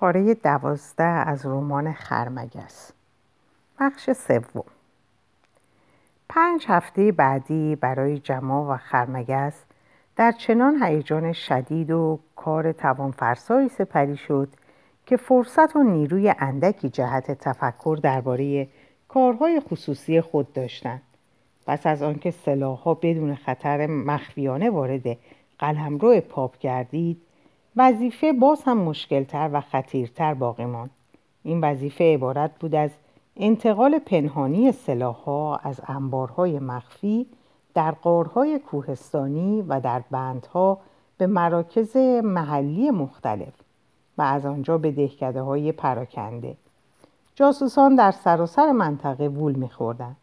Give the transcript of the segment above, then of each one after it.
پاره دوازده از رمان خرمگس. بخش سوم. پنج هفته بعدی برای جما و خرمگس در چنان هیجان شدید و کار توانفرسایی سپری شد که فرصت و نیروی اندکی جهت تفکر درباره کارهای خصوصی خود داشتند. پس از آنکه سلاحها بدون خطر مخفیانه وارد قلمرو پاپ گردید وظیفه باز هم مشکلتر و خطیرتر باقی ماند. این وظیفه عبارت بود از انتقال پنهانی سلاحها از انبارهای مخفی در قارهای کوهستانی و در بندها به مراکز محلی مختلف و از آنجا به دهکده های پراکنده. جاسوسان در سراسر منطقه وول میخوردند.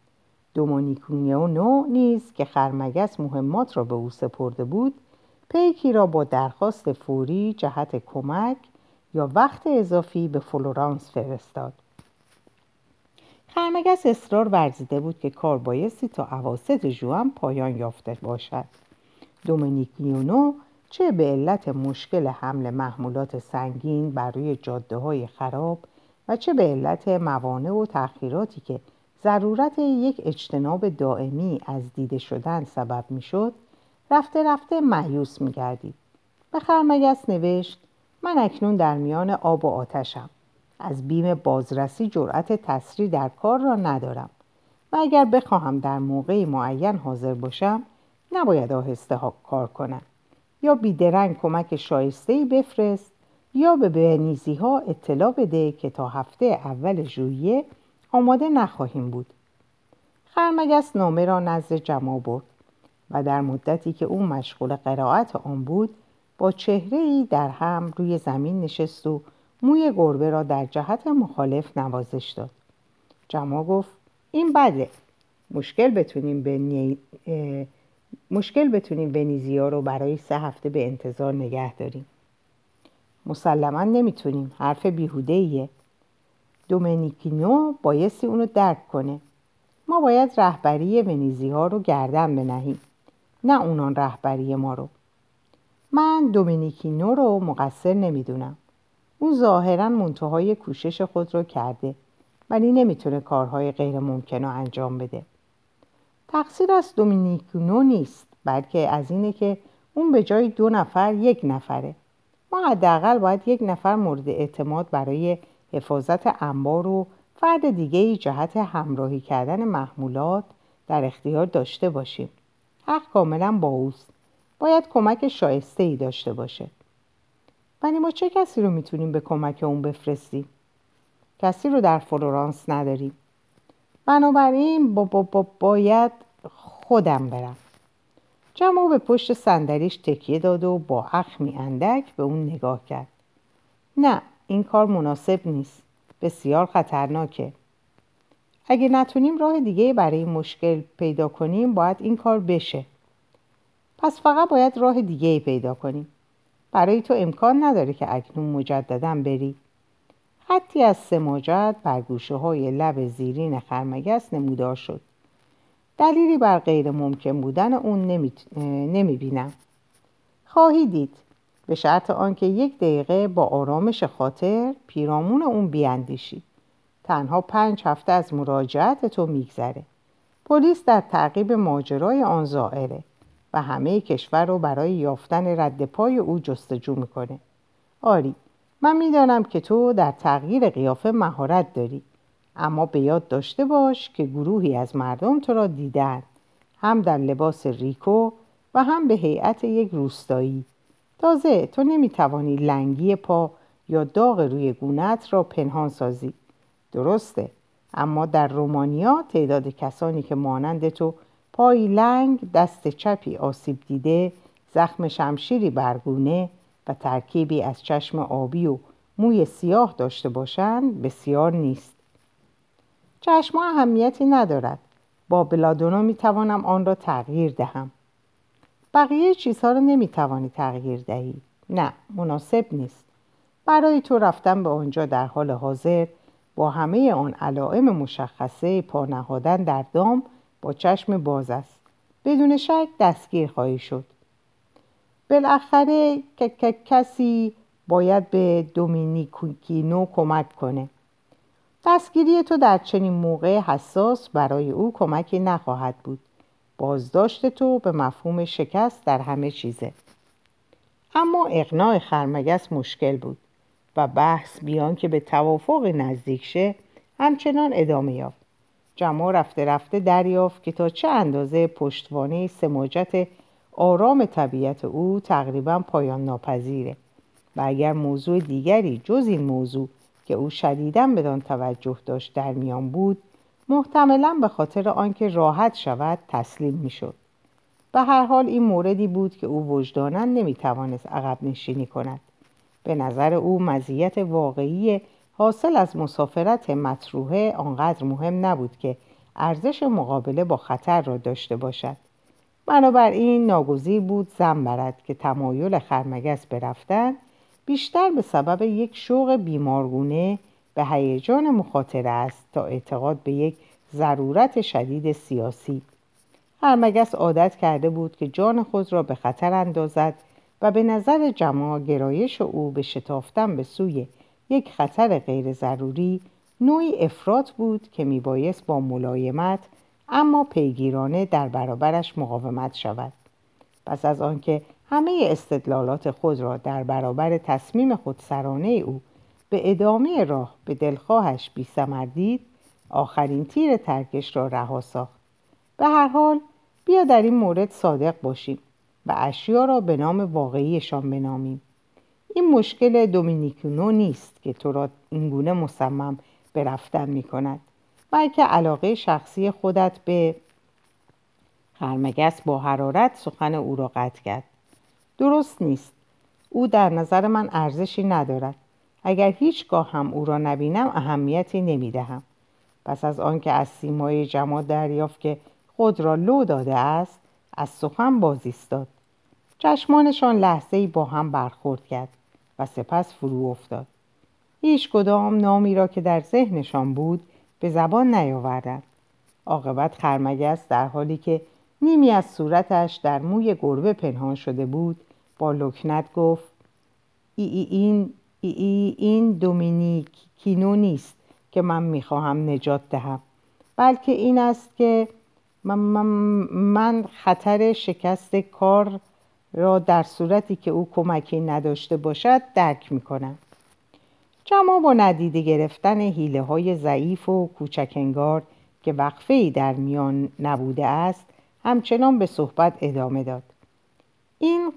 دومونیکونیونو نیز که خرمگس مهمات را به او سپرده بود پیکی را با درخواست فوری جهت کمک یا وقت اضافی به فلورانس فرستاد. خرمگس اصرار ورزیده بود که کار بایستی تا عواسط ژوئن پایان یافته باشد. دومینیکیونو چه به علت مشکل حمل محمولات سنگین بر روی جاده های خراب و چه به علت موانع و تأخیراتی که ضرورت یک اجتناب دائمی از دیده شدن سبب می‌شد رفته رفته معیوس میگردید به خرمگس نوشت من اکنون در میان آب و آتشم. از بیم بازرسی جرأت تسری در کار را ندارم. و اگر بخواهم در موقعی معین حاضر باشم نباید آهسته ها کار کنم. یا بیدرنگ کمک شایستهی بفرست یا به بنیزی ها اطلاع بده که تا هفته اول ژوئیه آماده نخواهیم بود. خرمگس نامه را نزد جمع برد و در مدتی که او مشغول قرائت آن بود با چهره ای در هم روی زمین نشست و موی گربه را در جهت مخالف نوازش داد. جما گفت این بده. مشکل بتونیم به نی... مشکل بتونیم ونیزیا رو برای سه هفته به انتظار نگه داریم. مسلما نمی‌تونیم. حرف بیهوده ایه دومینیکینو بایستی اونو درک کنه. ما باید رهبری ونیزی ها رو گردن بنهیم. نه اونان رهبری ما رو. من دومینیکینو رو مقصر نمی‌دونم. اون ظاهرا منتهای کوشش خود رو کرده ولی نمی‌تونه کارهای غیر ممکن رو انجام بده. تقصیر از دومینیکینو نیست بلکه از اینه که اون به جای دو نفر یک نفره. ما حداقل باید یک نفر مورد اعتماد برای حفاظت انبار و فرد دیگه جهت همراهی کردن محمولات در اختیار داشته باشیم. حق کاملا با اوست. باید کمک شایسته ای داشته باشه. ولی ما چه کسی رو می‌تونیم به کمک اون بفرستیم؟ کسی رو در فلورانس نداریم. بنابراین با, با, با باید خودم برم. جمع به پشت صندلیش تکیه داد و با اخمی اندک به اون نگاه کرد. نه این کار مناسب نیست. بسیار خطرناکه. اگه نتونیم راه دیگه برای مشکل پیدا کنیم باید این کار بشه. پس فقط باید راه دیگه پیدا کنیم. برای تو امکان نداره که اکنون مجددا بری. خطی از سماجت بر گوشه های لب زیرین خرمگس نمودار شد. دلیلی بر غیر ممکن بودن اون نمی, نمی بینم. خواهی دید به شرط آنکه یک دقیقه با آرامش خاطر پیرامون اون بیاندیشی. تنها پنج هفته از مراجعت تو میگذره. پلیس در تعقیب ماجرای آن زائره و همه کشور رو برای یافتن رد پای او جستجو می‌کنه. آری من می‌دانم که تو در تغییر قیافه مهارت داری اما به یاد داشته باش که گروهی از مردم تو را دیدن هم در لباس ریکو و هم به هیئت یک روستایی. تازه تو نمی‌توانی لنگی پا یا داغ روی گونت را پنهان سازی. درسته. اما در رومانیا تعداد کسانی که مانند تو پای لنگ دست چپی آسیب دیده زخم شمشیری برگونه و ترکیبی از چشم آبی و موی سیاه داشته باشند بسیار نیست. چشم اهمیتی ندارد. با بلادونا می توانم آن را تغییر دهم. بقیه چیزها را نمی توانی تغییر دهی. نه مناسب نیست. برای تو رفتن به آنجا در حال حاضر با همه آن علائم مشخصه پا نهادن در دام با چشم باز است. بدون شک دستگیر خواهی شد. بالاخره که کسی باید به دومینیکینو کمک کنه. دستگیری تو در چنین موقع حساس برای او کمکی نخواهد بود. بازداشت تو به مفهوم شکست در همه چیزه. اما اقناع خرمگس مشکل بود. و بحث بیان که به توافق نزدیک شه همچنان ادامه یافت. جمع رفته رفته دریافت که تا چه اندازه پشتوانه سماجت آرام طبیعت او تقریبا پایان ناپذیره. و اگر موضوع دیگری جز این موضوع که او شدیدا بدان توجه داشت در میان بود محتملا به خاطر آنکه راحت شود تسلیم می‌شد. به هر حال این موردی بود که او وجدانا نمی‌توانست عقب نشینی کند. به نظر او مزیت واقعی حاصل از مسافرت مطروحه آنقدر مهم نبود که ارزش مقابله با خطر را داشته باشد. بنابراین ناگزیر بود زن برد که تمایل خرمگس برفتن بیشتر به سبب یک شوق بیمارگونه به هیجان مخاطره است تا اعتقاد به یک ضرورت شدید سیاسی. خرمگس عادت کرده بود که جان خود را به خطر اندازد و به نظر جماع گرایش او به شتافتن به سوی یک خطر غیر ضروری نوعی افراط بود که میبایست با ملایمت اما پیگیرانه در برابرش مقاومت شود. پس از آنکه همه استدلالات خود را در برابر تصمیم خودسرانه او به ادامه راه به دلخواهش بی دید آخرین تیر ترکش را رها ساخت. به هر حال بیا در این مورد صادق باشیم. و اشیا را به نام واقعیشان بنامیم. این مشکل دومینیکونو نیست که تو را اینگونه مصمم به رفتن می کند بلکه علاقه شخصی خودت به خرمگس با حرارت سخن او را قطع کرد. درست نیست. او در نظر من ارزشی ندارد. اگر هیچگاه هم او را نبینم اهمیتی نمی دهم. پس از آنکه از سیمای جماعت دریافت که خود را لو داده است از سخن بازیستاد چشمانشان لحظه با هم برخورد کرد و سپس فرو افتاد. هیچ کدام نامی را که در ذهنشان بود به زبان نیاوردند. عاقبت خرمگس در حالی که نیمی از صورتش در موی گربه پنهان شده بود با لکنت گفت ای, ای این ای, ای این دومینیک کینو نیست که من می‌خواهم نجات دهم بلکه این است که من, من خطر شکست کار را در صورتی که او کمکی نداشته باشد درک می‌کنم. جمع با ندیده گرفتن حیله های ضعیف و کوچکنگار که وقفه ای در میان نبوده است همچنان به صحبت ادامه داد. این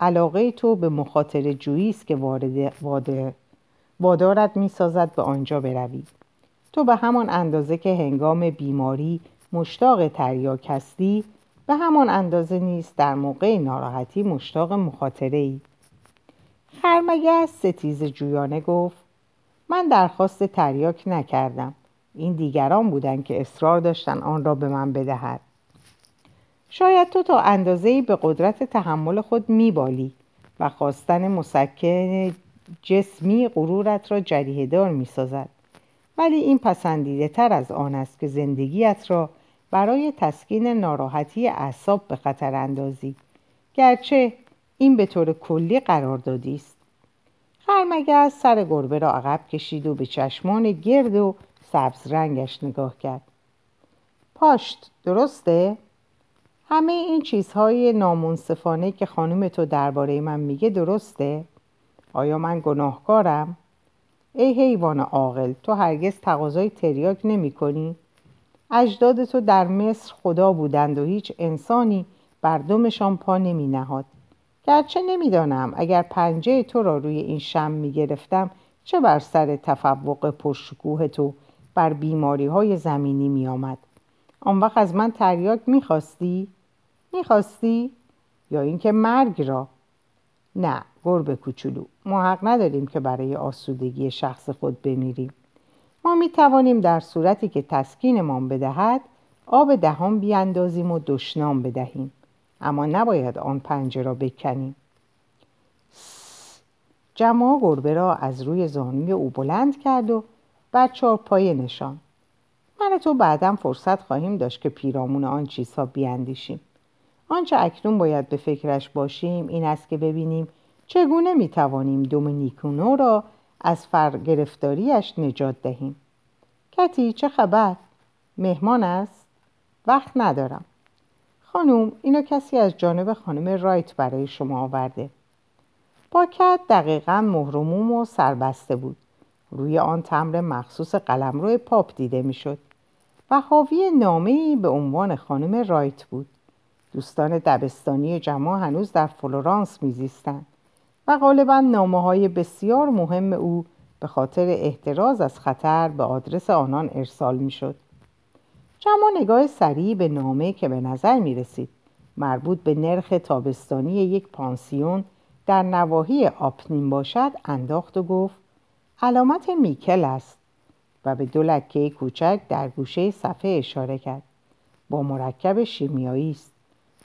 علاقه تو به مخاطر جویی است که وارد واده وادارت می‌سازد به آنجا بروی. تو به همان اندازه که هنگام بیماری مشتاق تریاک هستی به همان اندازه نیست در موقع ناراحتی مشتاق مخاطره ای خرمگس ستیز جویانه گفت من درخواست تریاک نکردم. این دیگران بودند که اصرار داشتن آن را به من بدهد. شاید تو تا اندازه‌ای به قدرت تحمل خود میبالی و خواستن مسکن جسمی غرورت را جریه دار می‌سازد. ولی این پسندیده تر از آن است که زندگیت را برای تسکین ناراحتی اعصاب به خطر اندازی گرچه این به طور کلی قرار دادی است خرمگس سر گربه را عقب کشید و به چشمان گرد و سبز رنگش نگاه کرد پاشت درسته؟ همه این چیزهای نامنصفانه که خانم تو درباره من میگه درسته؟ آیا من گناهکارم؟ ای حیوان عاقل تو هرگز تقاضای تریاک نمی کنی؟ اجداد تو در مصر خدا بودند و هیچ انسانی بر دمشان پا نمی نهاد گرچه نمی‌دانم اگر پنجه تو را روی این شم می گرفتم چه بر سر تفوق پرشکوه تو بر بیماری های زمینی می آمد آن وقت از من تریاک می خواستی؟ می خواستی؟ یا اینکه مرگ را؟ نه گربه کوچولو ما حق نداریم که برای آسودگی شخص خود بمیریم ما می توانیم در صورتی که تسکینمان بدهد آب دهان بیاندازیم و دشنام بدهیم. اما نباید آن پنجه را بکنیم. جمع گربه را از روی زانوی او بلند کرد و بر پایه نشان من تو بعدا فرصت خواهیم داشت که پیرامون آن چیزها بیاندیشیم. آنچه اکنون باید به فکرش باشیم این است که ببینیم چگونه می توانیم دومینیکونو را از فرگرفتاریش نجات دهیم. کتی چه خبر؟ مهمان است؟ وقت ندارم. خانم اینو کسی از جانب خانم رایت برای شما آورده. پاکت دقیقا مهرموم و سربسته بود. روی آن تمبر مخصوص قلمرو پاپ دیده می‌شد و حاوی نامه به عنوان خانم رایت بود. دوستان دبستانی جما هنوز در فلورانس میزیستند. و غالبا نامه های بسیار مهم او به خاطر احتراز از خطر به آدرس آنان ارسال می‌شد. جما نگاه سریع به نامه که به نظر می رسید مربوط به نرخ تابستانی یک پانسیون در نواحی آپنین باشد انداخت و گفت علامت میکل است و به دو لکه کوچک در گوشه صفحه اشاره کرد با مرکب شیمیایی است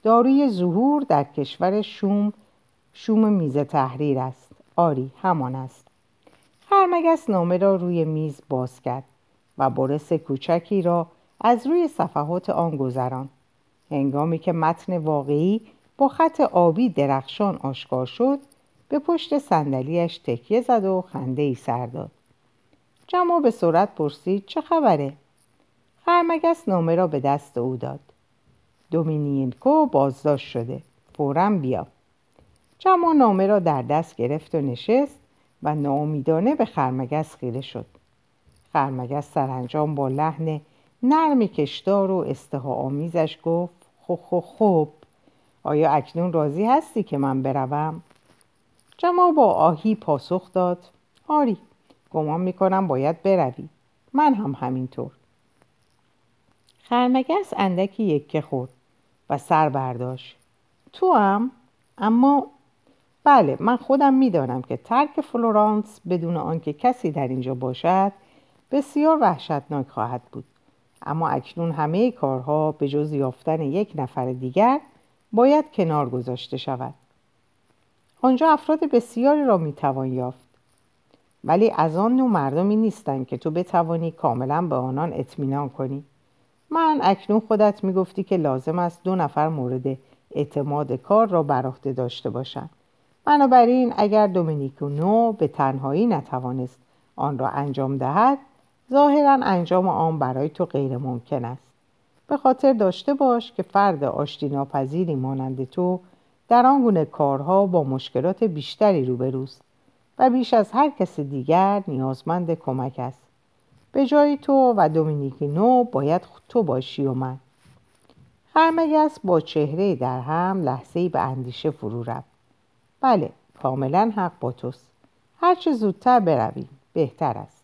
داروی ظهور در کشور شوم شوم میز تحریر است. آری همان است. خرمگس نامه را روی میز باز کرد و برس کوچکی را از روی صفحات آن گذران هنگامی که متن واقعی با خط آبی درخشان آشکار شد به پشت صندلیاش تکیه زد و خنده ای سر داد. جمع به سرعت پرسید چه خبره؟ خرمگس نامه را به دست او داد. دومینینکو بازداشت شده. فورا بیا. جمع نامه را در دست گرفت و نشست و ناامیدانه به خرمگس خیره شد خرمگس سرانجام با لحن نرم کشدار و استها آمیزش گفت خب خب خب آیا اکنون راضی هستی که من بروم؟ جمع با آهی پاسخ داد آری گمان می‌کنم باید بروی من هم همینطور خرمگس اندکی یکه خورد و سر برداشت تو هم؟ اما بله من خودم می‌دانم که ترک فلورانس بدون آنکه کسی در اینجا باشد بسیار وحشتناک خواهد بود. اما اکنون همه کارها به جز یافتن یک نفر دیگر باید کنار گذاشته شود. آنجا افراد بسیاری را می‌توان یافت. ولی از آن نوع مردمی نیستند که تو بتوانی کاملا به آنان اطمینان کنی. من اکنون خودت می‌گفتی که لازم است دو نفر مورد اعتماد کار را بر عهده داشته باشند. بنابراین اگر دومینیکونو به تنهایی نتوانست آن را انجام دهد ظاهرا انجام آن برای تو غیر ممکن است. به خاطر داشته باش که فرد آشتی ناپذیری مانند تو در آن گونه کارها با مشکلات بیشتری روبروست و بیش از هر کس دیگر نیازمند کمک است. به جای تو و دومینیکینو باید تو باشی و من. خرمگس با چهره در هم لحظه به اندیشه فرو رفت. بله کاملا حق با توست. هرچه زودتر برویم بهتر است.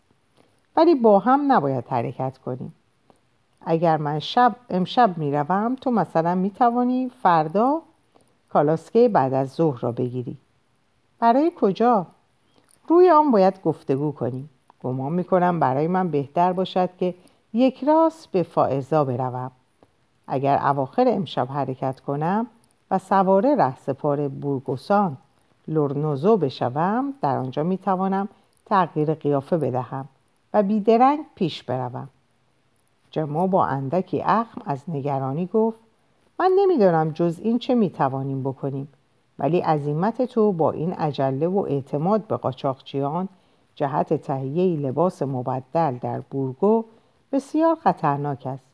ولی با هم نباید حرکت کنیم. اگر من شب امشب می‌روم تو مثلا می‌توانی فردا کالاسکه بعد از ظهر را بگیری. برای کجا؟ روی آن باید گفتگو کنیم. گمان می‌کنم برای من بهتر باشد که یک راست به فائزا بروم. اگر اواخر امشب حرکت کنم و سواره رهسپار بورگوسان لورنوزو بشوم در آنجا می‌توانم تغییر قیافه بدهم و بیدرنگ پیش بروم. جما با اندکی اخم از نگرانی گفت من نمی‌دانم جز این چه می‌توانیم بکنیم ولی عظیمت تو با این عجله و اعتماد به قاچاقچیان جهت تهیه لباس مبدل در بورگو بسیار خطرناک است.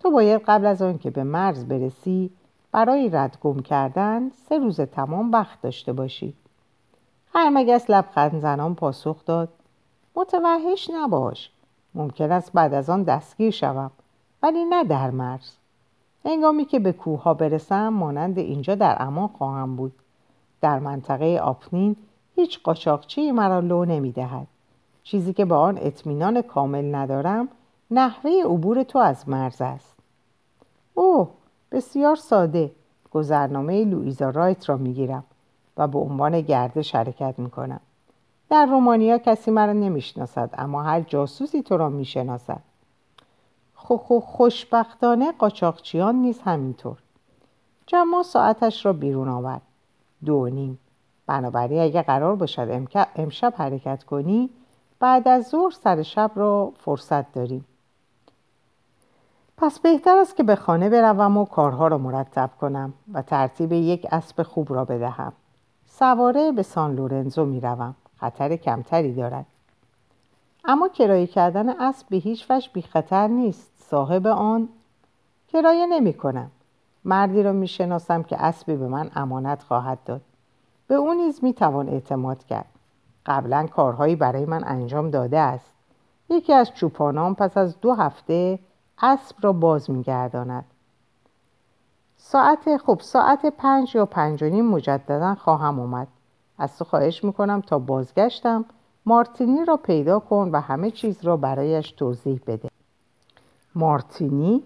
تو باید قبل از آن که به مرز برسی برای ردگم کردن سه روز تمام وقت داشته باشی. هرمگس لبخند زنان پاسخ داد. متوحش نباش. ممکن است بعد از آن دستگیر شوم ولی نه در مرز. هنگامی که به کوه ها برسم مانند اینجا در امان خواهم بود. در منطقه آپنین هیچ قاچاقچی مرا لو نمی دهد. چیزی که به آن اطمینان کامل ندارم نحوه عبور تو از مرز است. اوه بسیار ساده. گذرنامه لویزا رایت را می‌گیرم و به عنوان گردش حرکت می‌کنم. در رومانیا کسی مرا نمی‌شناسد اما هر جاسوسی تو را می‌شناسد. خو خو خوشبختانه قاچاقچیان نیز همینطور. جمع ساعتش را بیرون آورد دو نیم. بنابراین اگر قرار باشد امشب حرکت کنی بعد از ظهر سر شب را فرصت داریم پس بهتر است که به خانه بروم و کارها را مرتب کنم و ترتیب یک اسب خوب را بدهم سواره به سان لورنزو می روم. خطر کمتری دارد. اما کرایه کردن اسب به هیچ وجه بی خطر نیست. صاحب آن کرایه نمی کنم. مردی را می شناسم که اسبی به من امانت خواهد داد. به او نیز می توان اعتماد کرد. قبلا کارهایی برای من انجام داده است. یکی از چوپانان پس از دو هفته اسب را باز می گرداند. ساعت خب ساعت پنج یا پنج و نیم مجددا خواهم اومد. از تو خواهش می‌کنم تا بازگشتم مارتینی را پیدا کن و همه چیز را برایش توضیح بده. مارتینی؟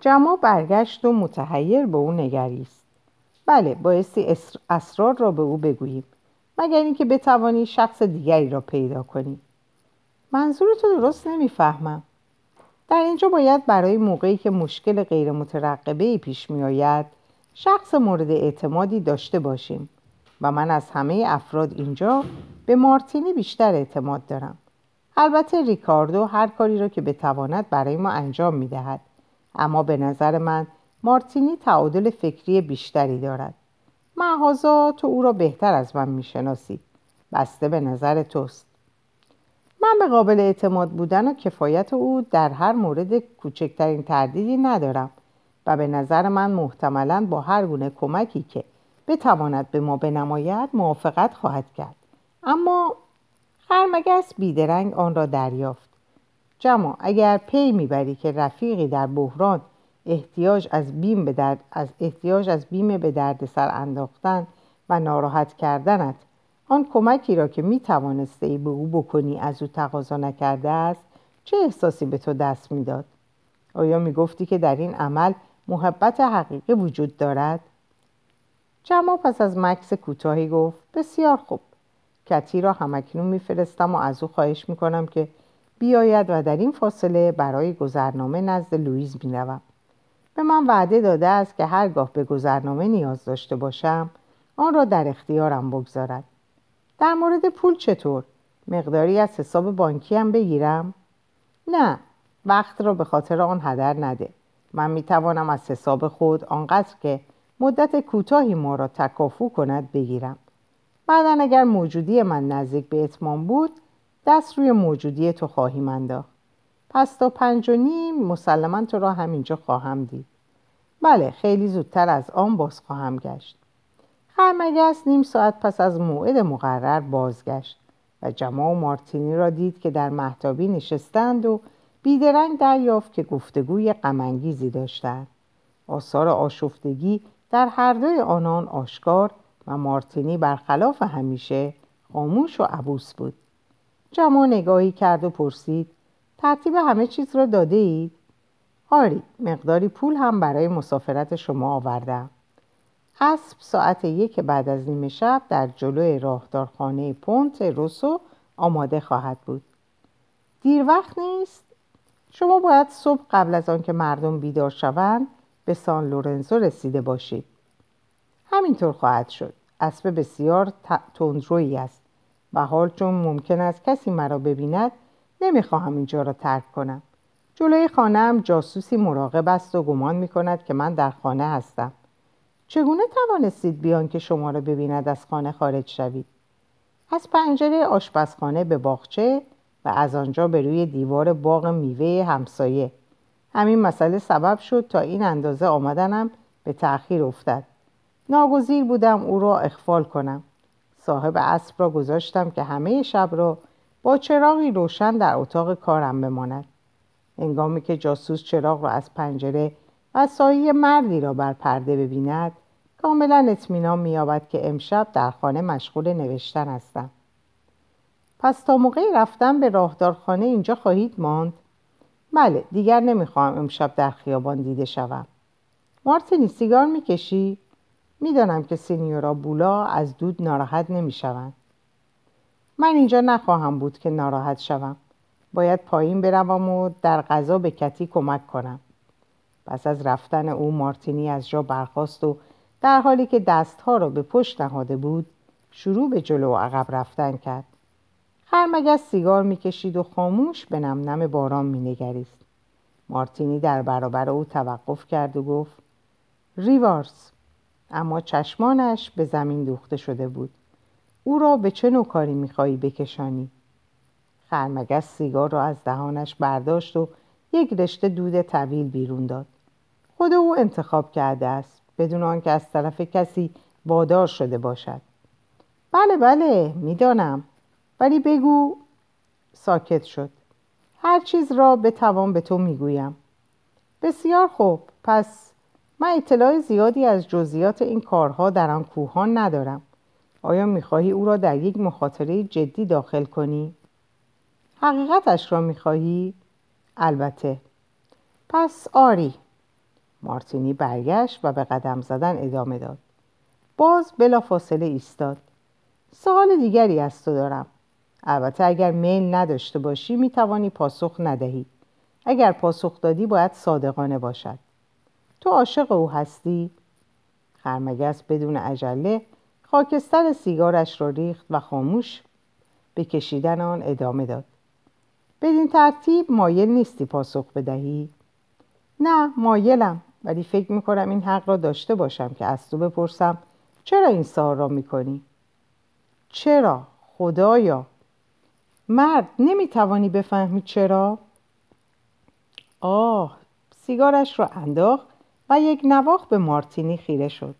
جمع برگشت و متحیر به او نگریست. بله بایستی اسرار را به او بگوییم. مگر اینکه بتوانی شخص دیگری را پیدا کنی. منظورتو درست نمی‌فهمم. در اینجا باید برای موقعی که مشکل غیر مترقبه پیش می آید شخص مورد اعتمادی داشته باشیم و من از همه افراد اینجا به مارتینی بیشتر اعتماد دارم. البته ریکاردو هر کاری را که بتواند برای ما انجام می دهد اما به نظر من مارتینی تعادل فکری بیشتری دارد. معهازا تو او را بهتر از من می‌شناسی بسته به نظر توست. من به قابل اعتماد بودن و کفایت او در هر مورد کوچکترین تردیدی ندارم و به نظر من محتملا با هر گونه کمکی که بتواند به ما بنماید موافقت خواهد کرد. اما خرمگس بیدرنگ آن را دریافت. جمع اگر پی می‌بری که رفیقی در بحران احتیاج از بیم به درد از احتیاج از بیم به درد سر انداختن و ناراحت کردنت آن کمکی را که می توانسته ای به او بکنی از او تقاضا نکرده است چه احساسی به تو دست می‌داد؟ آیا می گفتی که در این عمل محبت حقیقی وجود دارد؟ جمع پس از مکس کوتاهی گفت بسیار خوب. کتی را همکنون میفرستم و از او خواهش می‌کنم که بیاید و در این فاصله برای گذرنامه نزد لویز مینروم به من وعده داده است که هرگاه به گذرنامه نیاز داشته باشم آن را در اختیارم بگذارد. در مورد پول چطور؟ مقداری از حساب بانکی هم بگیرم؟ نه وقت را به خاطر آن هدر نده. من می توانم از حساب خود آنقدر که مدت کوتاهی ما را تکافو کند بگیرم. بعدا اگر موجودی من نزدیک به اتمام بود دست روی موجودی تو خواهیم انداخت. پس تا پنج و نیم مسلما تو را همینجا خواهم دید. بله خیلی زودتر از آن باز خواهم گشت. خرمگس نیم ساعت پس از موعد مقرر بازگشت و جماع و مارتینی را دید که در محتابی نشستند و بیدرنگ دریافت که گفتگوی غمانگیزی داشتند. آثار آشفتگی در هر دوی آنان آشکار و مارتینی برخلاف همیشه خاموش و عبوس بود. جمع نگاهی کرد و پرسید ترتیب همه چیز را داده اید؟ آری مقداری پول هم برای مسافرت شما آوردم. اسب ساعت یک بعد از نیمه شب در جلوی راهدارخانه پونت روسو آماده خواهد بود. دیر وقت نیست. شما باید صبح قبل از آنکه مردم بیدار شوند به سان لورنزو رسیده باشید. همینطور خواهد شد. اسب بسیار تندرویی است. و حال چون ممکن است کسی مرا ببیند نمی‌خواهم اینجا را ترک کنم. جلوی خانم جاسوسی مراقب است و گمان می کند که من در خانه هستم. چگونه توانستید بیان که شما را ببیند از خانه خارج شوید؟ از پنجره آشپزخانه به باغچه و از آنجا به روی دیوار باغ میوه همسایه. همین مسئله سبب شد تا این اندازه آمدنم به تأخیر افتد. ناگزیر بودم او را اخفال کنم. صاحب اسب را گذاشتم که همه شب را با چراغی روشن در اتاق کارم بماند. انگامی که جاسوس چراغ را از پنجره و سایه مردی را بر پرده ببیند کاملا اطمینان مییابد که امشب در خانه مشغول نوشتن هستم. پس تا موقعی رفتن به راهدارخانه اینجا خواهید ماند؟ بله دیگر نمی‌خواهم امشب در خیابان دیده شوم. مارتینی سیگار می‌کشی؟ می‌دانم که سینیورا بولا از دود ناراحت نمی‌شوند. من اینجا نخواهم بود که ناراحت شوم. باید پایین بروم و در غذا به کتی کمک کنم. پس از رفتن او مارتینی از جا برخاست و در حالی که دستها را به پشت نهاده بود شروع به جلو و عقب رفتن کرد. خرمگس سیگار می‌کشید و خاموش به نم نم باران مینگریست. مارتینی در برابر او توقف کرد و گفت ریوارس اما چشمانش به زمین دوخته شده بود. او را به چه نوع کاری می‌خواهی بکشانی؟ خرمگس سیگار را از دهانش برداشت و یک رشته دود طویل بیرون داد. خود او انتخاب کرده است. بدون آنکه از طرف کسی وادار شده باشد. بله بله می‌دانم. ولی بگو ساکت شد. هر چیز را به توان به تو می‌گویم. بسیار خوب. پس من اطلاع زیادی از جزئیات این کارها در آن کوهان ندارم. آیا می‌خواهی او را در یک مخاطره جدی داخل کنی؟ حقیقتش را می‌خواهی؟ البته. پس آری. مارتینی برگشت و به قدم زدن ادامه داد. باز بلا فاصله ایستاد. سوال دیگری از تو دارم. البته اگر میل نداشته باشی می‌توانی پاسخ ندهی. اگر پاسخ دادی باید صادقانه باشد. تو عاشق او هستی؟ خرمگس بدون عجله خاکستر سیگارش را ریخت و خاموش به کشیدن آن ادامه داد. بدین ترتیب مایل نیستی پاسخ بدهی؟ نه مایلم. ولی فکر می‌کنم این حق را داشته باشم که از تو بپرسم چرا این سال را می‌کنی؟ چرا؟ خدایا مرد نمی‌توانی بفهمی چرا؟ آه سیگارش را انداخت و یک نواخ به مارتینی خیره شد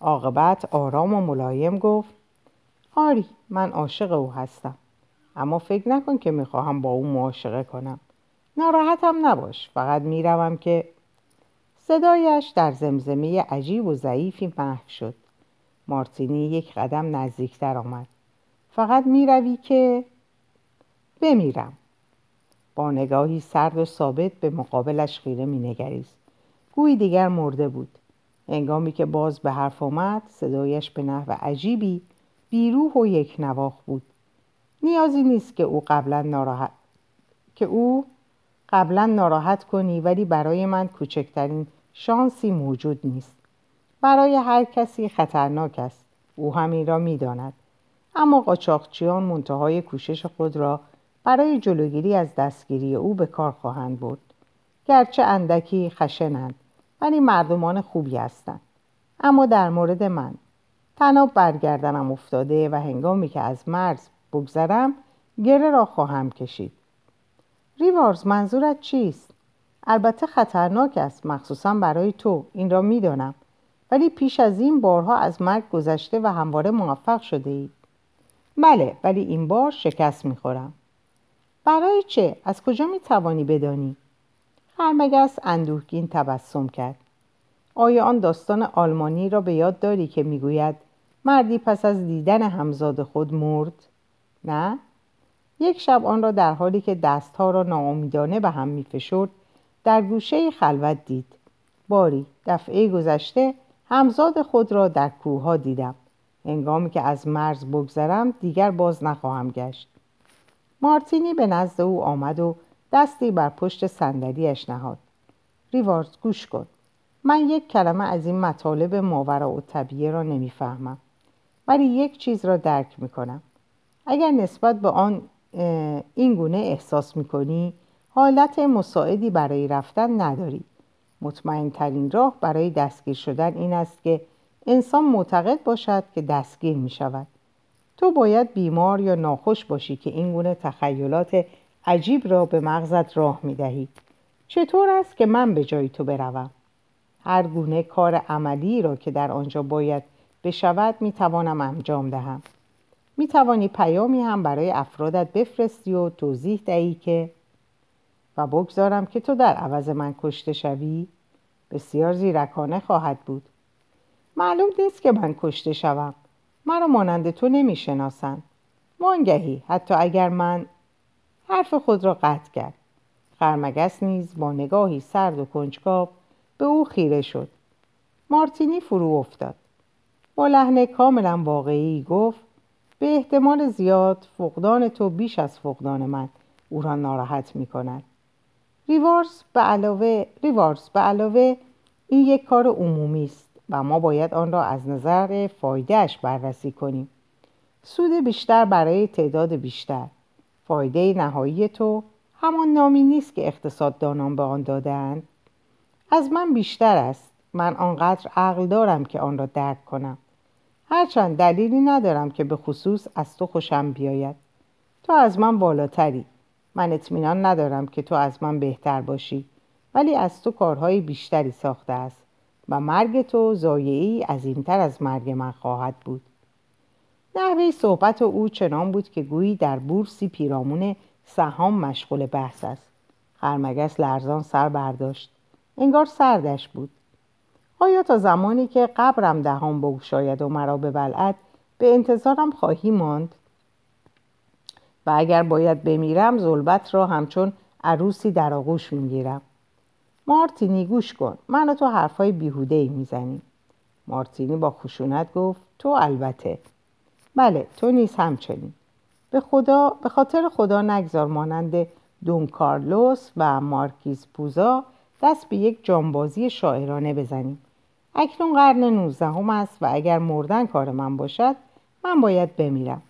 عاقبت آرام و ملایم گفت آری من عاشق او هستم اما فکر نکن که می‌خواهم با او معاشقه کنم ناراحتم نباش فقط می‌روم که صدایش در زمزمه عجیب و ضعیفی محو شد. مارتینی یک قدم نزدیکتر آمد. فقط می‌روی که بمیرم. با نگاهی سرد و ثابت به مقابلش خیره مینگریست. گویی دیگر مرده بود. انگامی که باز به حرف آمد صدایش به نحو عجیبی بیروح و یک نواخ بود. نیازی نیست که او قبلا ناراحت که او قبلا ناراحت کنی ولی برای من کوچکترین شانسی موجود نیست. برای هر کسی خطرناک است. او همین را می‌داند. اما قاچاقچیان منتهای کوشش خود را برای جلوگیری از دستگیری او به کار خواهند برد. گرچه اندکی خشنند ولی مردمان خوبی هستند. اما در مورد من تناب برگردنم افتاده و هنگامی که از مرز بگذرم گره را خواهم کشید. ریوارز منظورت چیست؟ البته خطرناک است مخصوصا برای تو این را می‌دانم ولی پیش از این بارها از مرگ گذشته و همواره موفق شده ای بله ولی این بار شکست می‌خورم برای چه؟ از کجا می‌توانی بدانی؟ خرمگس اندوهگین تبسم کرد آیا آن داستان آلمانی را به یاد داری که می‌گوید مردی پس از دیدن همزاد خود مرد؟ نه؟ یک شب آن را در حالی که دستها را ناامیدانه به هم میفشرد در گوشه خلوت دید. باری دفعه گذشته همزاد خود را در کوه دیدم. انگامی که از مرز بگذرم دیگر باز نخواهم گشت. مارتینی به نزد او آمد و دستی بر پشت صندلیاش نهاد. ریوارز گوش کن. من یک کلمه از این مطالب ماورا و طبیعه را نمی‌فهمم ولی یک چیز را درک می‌کنم. اگر نسبت به آن این گونه احساس می‌کنی حالت مساعدی برای رفتن نداری مطمئن ترین راه برای دستگیر شدن این است که انسان معتقد باشد که دستگیر می شود تو باید بیمار یا ناخوش باشی که این گونه تخیلات عجیب را به مغزت راه می دهی. چطور است که من به جای تو بروم؟ هر گونه کار عملی را که در آنجا باید بشود می توانم انجام دهم. می توانی پیامی هم برای افرادت بفرستی و توضیح دهی که و بگذارم که تو در عوض من کشته شوی؟ بسیار زیرکانه خواهد بود. معلوم نیست که من کشته شوم. مرا مانند تو نمی‌شناسند وانگهی حتی اگر من حرف خود را قطع کرد. خرمگس نیز با نگاهی سرد و کنجکاو به او خیره شد. مارتینی فرو افتاد. با لحن کاملا واقعی گفت به احتمال زیاد فقدان تو بیش از فقدان من او را ناراحت می کند ریوارس به علاوه, ریوارس به علاوه این یک کار عمومی است و ما باید آن را از نظر فایدهش بررسی کنیم. سود بیشتر برای تعداد بیشتر. فایده نهایی تو همان نامی نیست که اقتصاددانان به آن دادهاند. از من بیشتر است. من آنقدر عقل دارم که آن را درک کنم. هرچند دلیلی ندارم که به خصوص از تو خوشم بیاید. تو از من بالاتری. من اطمینان ندارم که تو از من بهتر باشی ولی از تو کارهای بیشتری ساخته است و مرگ تو زایعی عظیمتر از مرگ من خواهد بود. نحوه صحبت او چنان بود که گویی در بورسی پیرامون سهام مشغول بحث است. خرمگس لرزان سر برداشت. انگار سردش بود. آیا تا زمانی که قبرم دهان بگشاید و مرا ببلعد به انتظارم خواهی ماند؟ اگر باید بمیرم زلبت را همچون عروسی در آغوش می‌گیرم. مارتینی گوش کن. من و تو حرفای بیهوده ای می‌زنیم. مارتینی با خشونت گفت تو البته. بله تو نیز همچنین. به خدا به خاطر خدا نگذار مانند دون کارلوس و مارکیز پوزا دست به یک جانبازی شاعرانه بزنیم. اکنون قرن نوزدهم است و اگر مردن کار من باشد من باید بمیرم.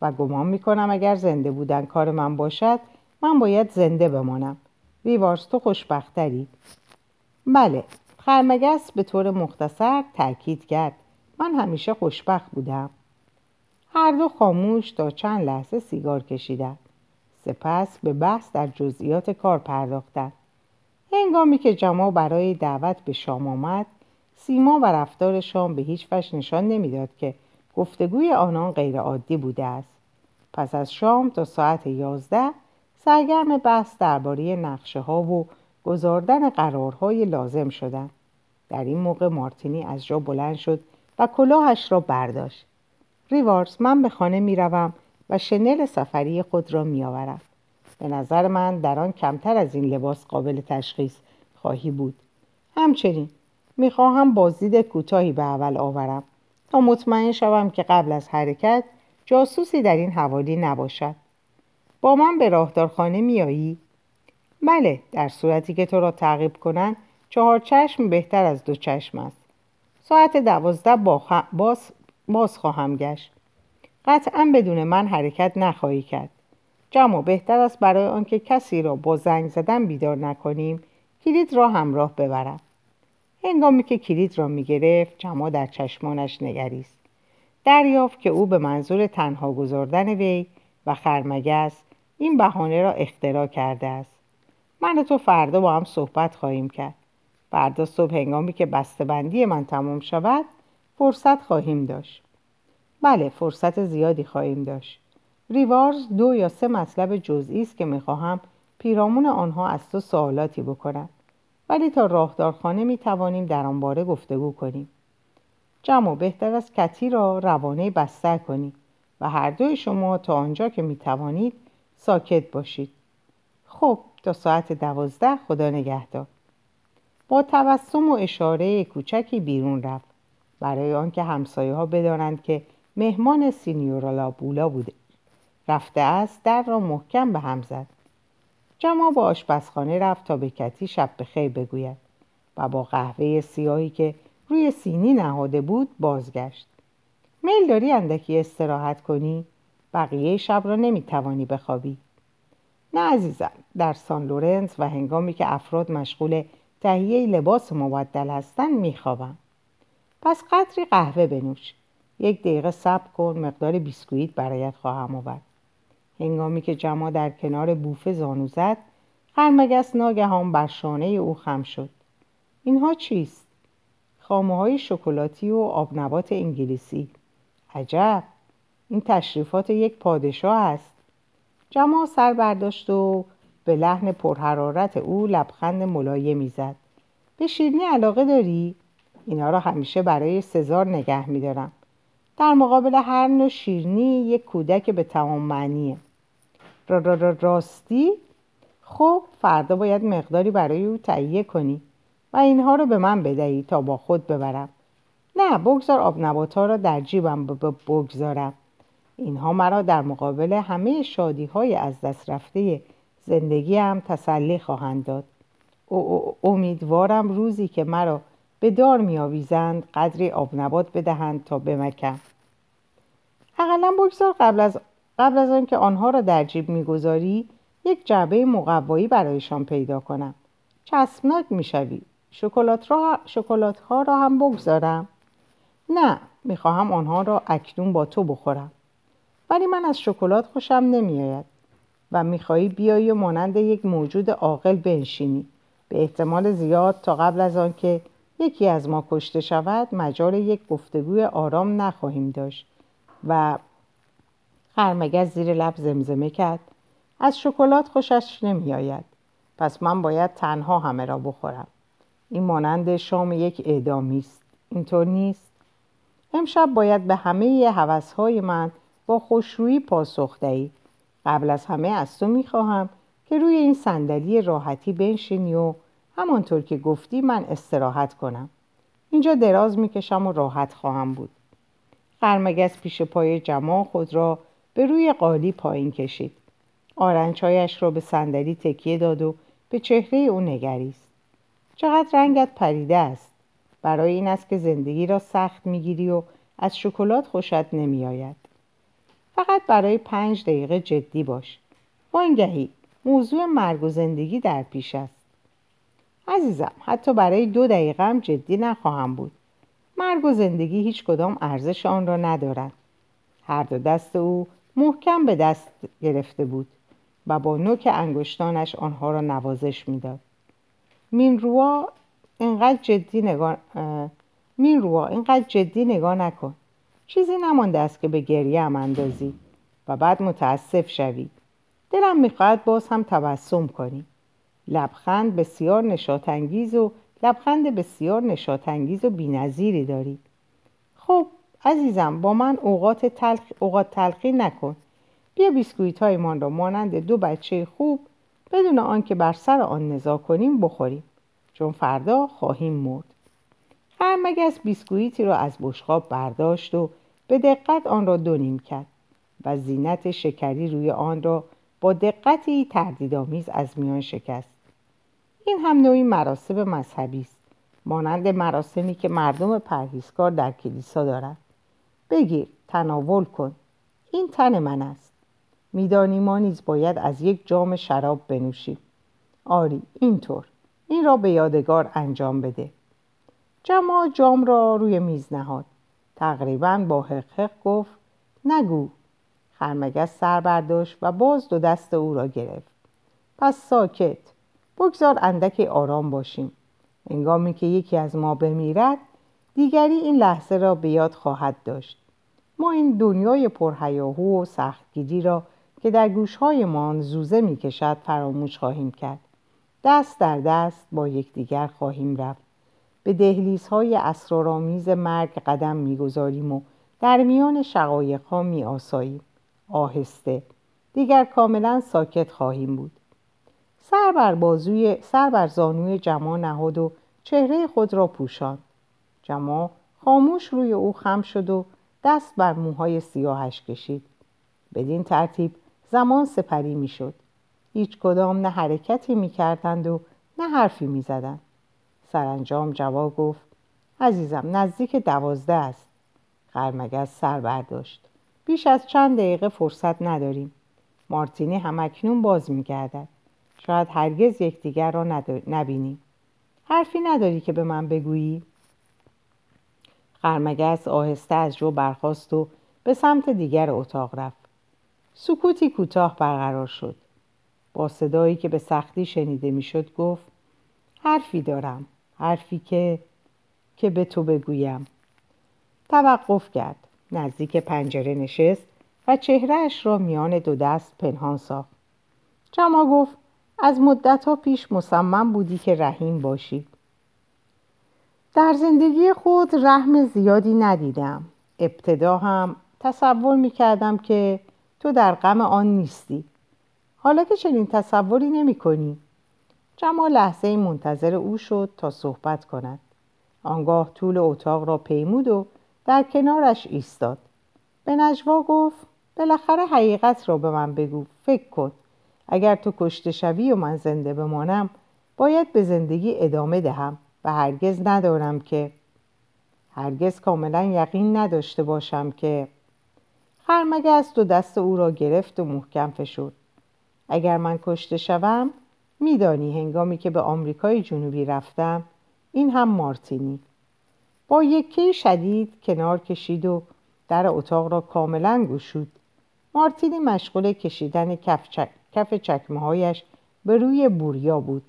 و گمان می‌کنم اگر زنده بودن کار من باشد من باید زنده بمانم. ریوارز تو خوشبختری؟ بله خرمگس به طور مختصر تاکید کرد. من همیشه خوشبخت بودم. هر دو خاموش تا چند لحظه سیگار کشیدند. سپس به بحث در جزئیات کار پرداختند. هنگامی که جماع برای دعوت به شام آمد سیما و رفتار شام به هیچ وجه نشان نمی‌داد که گفتگوی آنان غیرعادی بوده است. پس از شام تا ساعت یازده سرگرم بحث درباره نقشه ها و گذاردن قرارهای لازم شدند. در این موقع مارتینی از جا بلند شد و کلاهش را برداشت. ریوارز من به خانه می روم و شنل سفری خود را می آورم. به نظر من در آن کمتر از این لباس قابل تشخیص خواهی بود. همچنین می‌خواهم بازدید کوتاهی به اول آورم. مطمئن شوم که قبل از حرکت جاسوسی در این حوالی نباشد. با من به راهدارخانه میایی؟ بله در صورتی که تو را تعقیب کنند چهار چشم بهتر از دو چشم است. ساعت دوازده باز, باز خواهم گشت. قطعا بدون من حرکت نخواهی کرد. جمع بهتر است برای آنکه کسی را با زنگ زدن بیدار نکنیم. کلید را همراه ببرم. هنگامی که کلید را می‌گرفت جمع در چشمانش نگریست. دریافت که او به منظور تنها گذاردن وی و خرمگس این بهانه را اختراع کرده است. من تو فردا با هم صحبت خواهیم کرد. فردا صبح هنگامی که بسته‌بندی من تمام شود فرصت خواهیم داشت. بله فرصت زیادی خواهیم داشت. ریوارز دو یا سه مطلب جزئی است که می‌خواهم پیرامون آنها از تو سوالاتی بکنم ولی تا راهدارخانه می توانیم در آن باره گفتگو کنیم. جمع بهتر از کتی را روانه بستر کنی و هر دوی شما تا آنجا که می توانید ساکت باشید. خب تا ساعت دوازده خدا نگهدار. با تبسم و اشاره کوچکی بیرون رفت. برای آنکه همسایه ها بدانند که مهمان سینیورا بولا بوده. رفته است در را محکم به هم زد. جما به آشپزخانه رفت تا به کتی شب خیر بگوید و با قهوه سیاهی که روی سینی نهاده بود بازگشت. میل داری اندکی استراحت کنی؟ بقیه شب را نمی‌توانی بخوابی. نه عزیزم در سان لورنس و هنگامی که افراد مشغول تهیه لباس مبدل هستند میخوابم. پس قدری قهوه بنوش. یک دقیقه صبر کن مقدار بیسکویت برایت خواهم آورد. هنگامی که جما در کنار بوفه زانو زد خرمگس ناگهان بر شانه او خم شد. اینها چیست؟ خامه های شکلاتی و آبنبات انگلیسی. عجب! این تشریفات یک پادشاه است. جما سر برداشت و به لحن پرحرارت او لبخند ملایمی زد. به شیرنی علاقه داری؟ اینا را همیشه برای سزار نگه میدارم. در مقابل هر نوع شیرنی یک کودک به تمام معنیه. را را را راستی خب فردا باید مقداری برای او تهیه کنی و اینها رو به من بدهی تا با خود ببرم. نه بگذار آب نبات ها را در جیبم بگذارم. اینها مرا در مقابل همه شادی های از دست رفته زندگی هم تسلی خواهند داد. او امیدوارم روزی که مرا به دار میآویزند قدری آب نبات بدهند تا بمکم اقلا بگذار قبل از قبل از آنکه آنها را در جیب می‌گذاری یک جعبه مقوایی برایشان پیدا کنم. چسبناک می‌شوی. شکلات, را... شکلات ها را هم بگذارم. نه می‌خواهم آنها را اکنون با تو بخورم. ولی من از شکلات خوشم نمیآید. و می‌خواهی بیایی و مانند یک موجود عاقل بنشینی. به احتمال زیاد تا قبل از آنکه یکی از ما کشته شود مجال یک گفتگوی آرام نخواهیم داشت و خرمگز زیر لب زمزمه کرد. از شکلات خوشش نمیآید. پس من باید تنها همه را بخورم. این مانند شام یک اعدامی است. اینطور نیست. امشب باید به همه حوثهای من با خوشرویی پاسخ دهی. قبل از همه از تو می‌خواهم که روی این صندلی راحتی بنشینی و همانطور که گفتی من استراحت کنم. اینجا دراز می‌کشم و راحت خواهم بود. خرمگس پیش پای جماع خود را به روی قالی پایین کشید. آرنچایش را به صندلی تکیه داد و به چهره او نگریست. چقدر رنگت پریده است. برای این است که زندگی را سخت می‌گیری و از شکلات خوشت نمیآید. فقط برای پنج دقیقه جدی باش. وانگهی موضوع مرگ و زندگی در پیش است. عزیزم حتی برای دو دقیقه هم جدی نخواهم بود. مرگ و زندگی هیچ کدام ارزش آن را ندارند. هر دو دست او محکم به دست گرفته بود و با نوک انگشتانش آنها را نوازش می‌داد. مین روا اینقدر جدی نگاه مین روا اینقدر جدی نگاه نکن. چیزی نمانده است که به گریه هم اندازی و بعد متاسف شوی. دلم می‌خواهد باز هم تبسم کنی. لبخند بسیار نشاتانگیز و لبخند بسیار نشاتانگیز و بینظیری داری خب عزیزم با من اوقات, تلخ... اوقات تلخی نکن. بیا بیسکویت هایمان را مانند دو بچه خوب بدون آنکه بر سر آن نزا کنیم بخوریم چون فردا خواهیم مرد. خرمگس بیسکویتی را از بشقاب برداشت و به دقت آن را دو نیم کرد و زینت شکری روی آن را با دقتی تردیدآمیز از میان شکست. این هم نوعی مراسم مذهبی است. مانند مراسمی که مردم پرهیزکار در کلیسا دارند. بگیر تناول کن. این تن من است. میدانی ما نیز باید از یک جام شراب بنوشیم. آری اینطور. این را به یادگار انجام بده. جماع جام را روی میز نهاد. تقریبا با حقق گفت نگو. خرمگس سر برداشت و باز دو دست او را گرفت. پس ساکت. بگذار اندکی آرام باشیم. انگامی که یکی از ما بمیرد دیگری این لحظه را به یاد خواهد داشت. ما این دنیای پرهیاهو و سختگیری را که در گوشهایمان زوزه می کشد فراموش خواهیم کرد. دست در دست با یکدیگر خواهیم رفت. به دهلیزهای اسرارآمیز مرگ قدم می‌گذاریم و در میان شقایقها می آساییم. آهسته. دیگر کاملا ساکت خواهیم بود. سر بر, بازوی، سر بر زانوی جما نهاد و چهره خود را پوشاند. جما خاموش روی او خم شد و دست بر موهای سیاهش کشید. بدین ترتیب زمان سپری می‌شد. هیچ کدام نه حرکتی می کردند و نه حرفی می زدند. سرانجام جواب گفت عزیزم نزدیک دوازده است. خرمگز سر برداشت. بیش از چند دقیقه فرصت نداریم. مارتینی همکنون باز میگردد. شاید هرگز یکدیگر را نبینیم حرفی نداری که به من بگویی. خرمگس آهسته از جو برخاست و به سمت دیگر اتاق رفت. سکوتی کوتاه برقرار شد. با صدایی که به سختی شنیده می‌شد گفت حرفی دارم. حرفی که که به تو بگویم. توقف کرد. نزدیک پنجره نشست و چهرهش را میان دو دست پنهان ساخت. جما گفت از مدت پیش مصمم بودی که رحیم باشی. در زندگی خود رحم زیادی ندیدم. ابتدا هم تصور می‌کردم که تو در غم آن نیستی. حالا که چنین تصوری نمی کنی جمال لحظه منتظر او شد تا صحبت کند. آنگاه طول اتاق را پیمود و در کنارش ایستاد. به نجوا گفت بالاخره حقیقت را به من بگو فکر کن. اگر تو کشته شوی و من زنده بمانم باید به زندگی ادامه دهم و هرگز ندارم که. هرگز کاملا یقین نداشته باشم که. خرمگس دو دست او را گرفت و محکم فشرد. اگر من کشته شوم میدانی هنگامی که به آمریکای جنوبی رفتم این هم مارتینی. با یکی شدید کنار کشید و در اتاق را کاملا گشود. مارتینی مشغول کشیدن کف, چک... کف چکمه هایش به روی بوریا بود.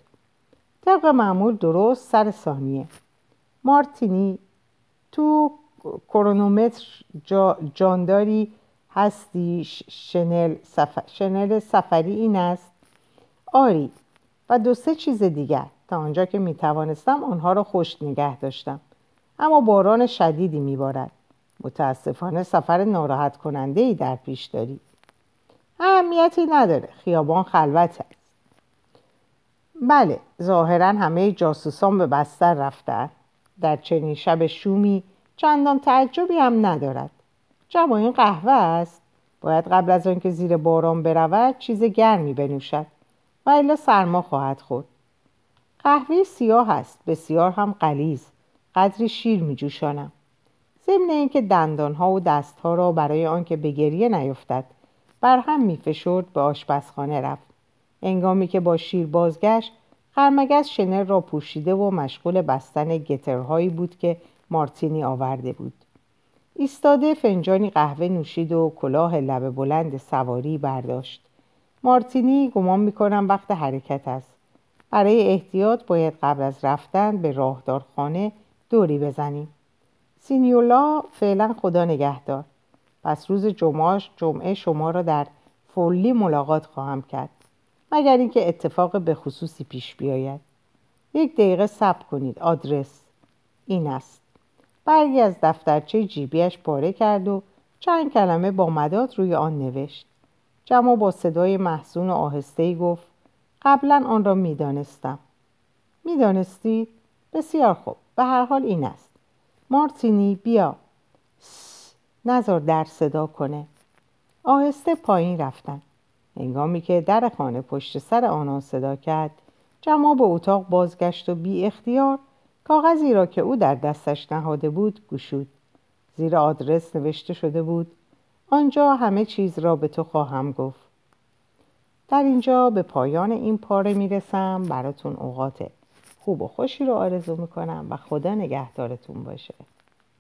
طبق معمول درست سر ثانیه. مارتینی تو کرونومتر جانداری هستی شنل, سفر... شنل سفری این است. آری و دو سه چیز دیگر. تا آنجا که می توانستم آنها را خوش نگه داشتم. اما باران شدیدی میبارد. متاسفانه سفر ناراحت کننده ای در پیش داری. اهمیتی نداره. خیابان خلوت است بله ظاهرا همه جاسوسان به بستر رفتن. در چنین شب شومی چندان تعجبی هم ندارد. جمع این قهوه است. باید قبل از آنکه زیر باران برود چیز گرمی بنوشد و الا سرما خواهد خورد. قهوه سیاه است. بسیار هم قلیز قدری شیر می جوشانم. ضمن اینکه دندانها و دستها را برای آنکه به گریه نیفتد بر هم می فشرد به آشپزخانه رفت. انگامی که با شیر بازگشت خرمگز شنل را پوشیده و مشغول بستن گترهایی بود که مارتینی آورده بود. ایستاده فنجانی قهوه نوشید و کلاه لبه بلند سواری برداشت. مارتینی گمان می‌کنم وقت حرکت است. برای احتیاط باید قبل از رفتن به راهدارخانه دوری بزنیم. سینیولا فعلا خدا نگهدار. پس روز جمعه, جمعه شما را در فولی ملاقات خواهم کرد مگر اینکه اتفاق به خصوصی پیش بیاید. یک دقیقه صبر کنید. آدرس این است. برگی از دفترچه جیبیش پاره کرد و چند کلمه با مداد روی آن نوشت. جمع با صدای محسون و آهسته‌ای گفت قبلا آن را می‌دانستم. می‌دانستید؟ بسیار خوب. به هر حال این است. مارتینی بیا. نظر در صدا کنه. آهسته پایین رفتن. هنگامی که در خانه پشت سر آنان صدا کرد جمع به اتاق بازگشت و بی اختیار کاغذی را که او در دستش نهاده بود گشود. زیر آدرس نوشته شده بود آنجا همه چیز را به تو خواهم گفت. در اینجا به پایان این پاره می‌رسم. براتون اوقات خوب و خوشی رو آرزو می‌کنم و خدا نگهدارتون باشه.